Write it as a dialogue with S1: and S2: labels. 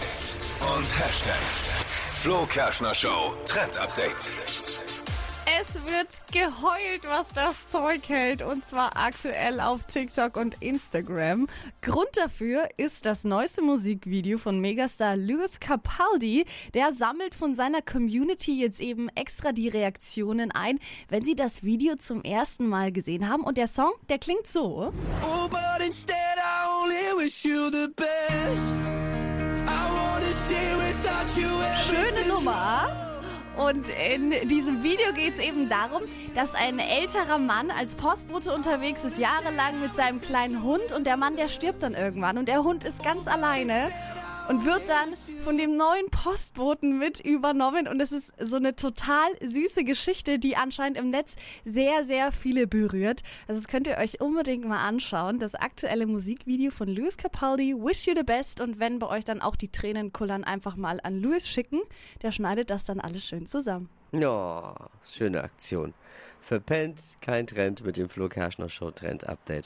S1: Hits und Hashtags. Flo Kerschner Show Trend Update.
S2: Es wird geheult, was das Zeug hält. Und zwar aktuell auf TikTok und Instagram. Grund dafür ist das neueste Musikvideo von Megastar Lewis Capaldi. Der sammelt von seiner Community jetzt eben extra die Reaktionen ein, wenn sie das Video zum ersten Mal gesehen haben. Und der Song, der klingt so.
S3: Oh, but instead I only wish you the best.
S2: Schöne Nummer. Und in diesem Video geht es eben darum, dass ein älterer Mann als Postbote unterwegs ist, jahrelang mit seinem kleinen Hund und der Mann, der stirbt dann irgendwann und der Hund ist ganz alleine und wird dann von dem neuen Postboten mit übernommen und es ist so eine total süße Geschichte, die anscheinend im Netz sehr, sehr viele berührt. Also das könnt ihr euch unbedingt mal anschauen. Das aktuelle Musikvideo von Louis Capaldi, Wish You the Best und wenn bei euch dann auch die Tränen kullern, einfach mal an Louis schicken. Der schneidet das dann alles schön zusammen.
S4: Oh, schöne Aktion. Verpennt, kein Trend mit dem Flo Kerschner Show Trend Update.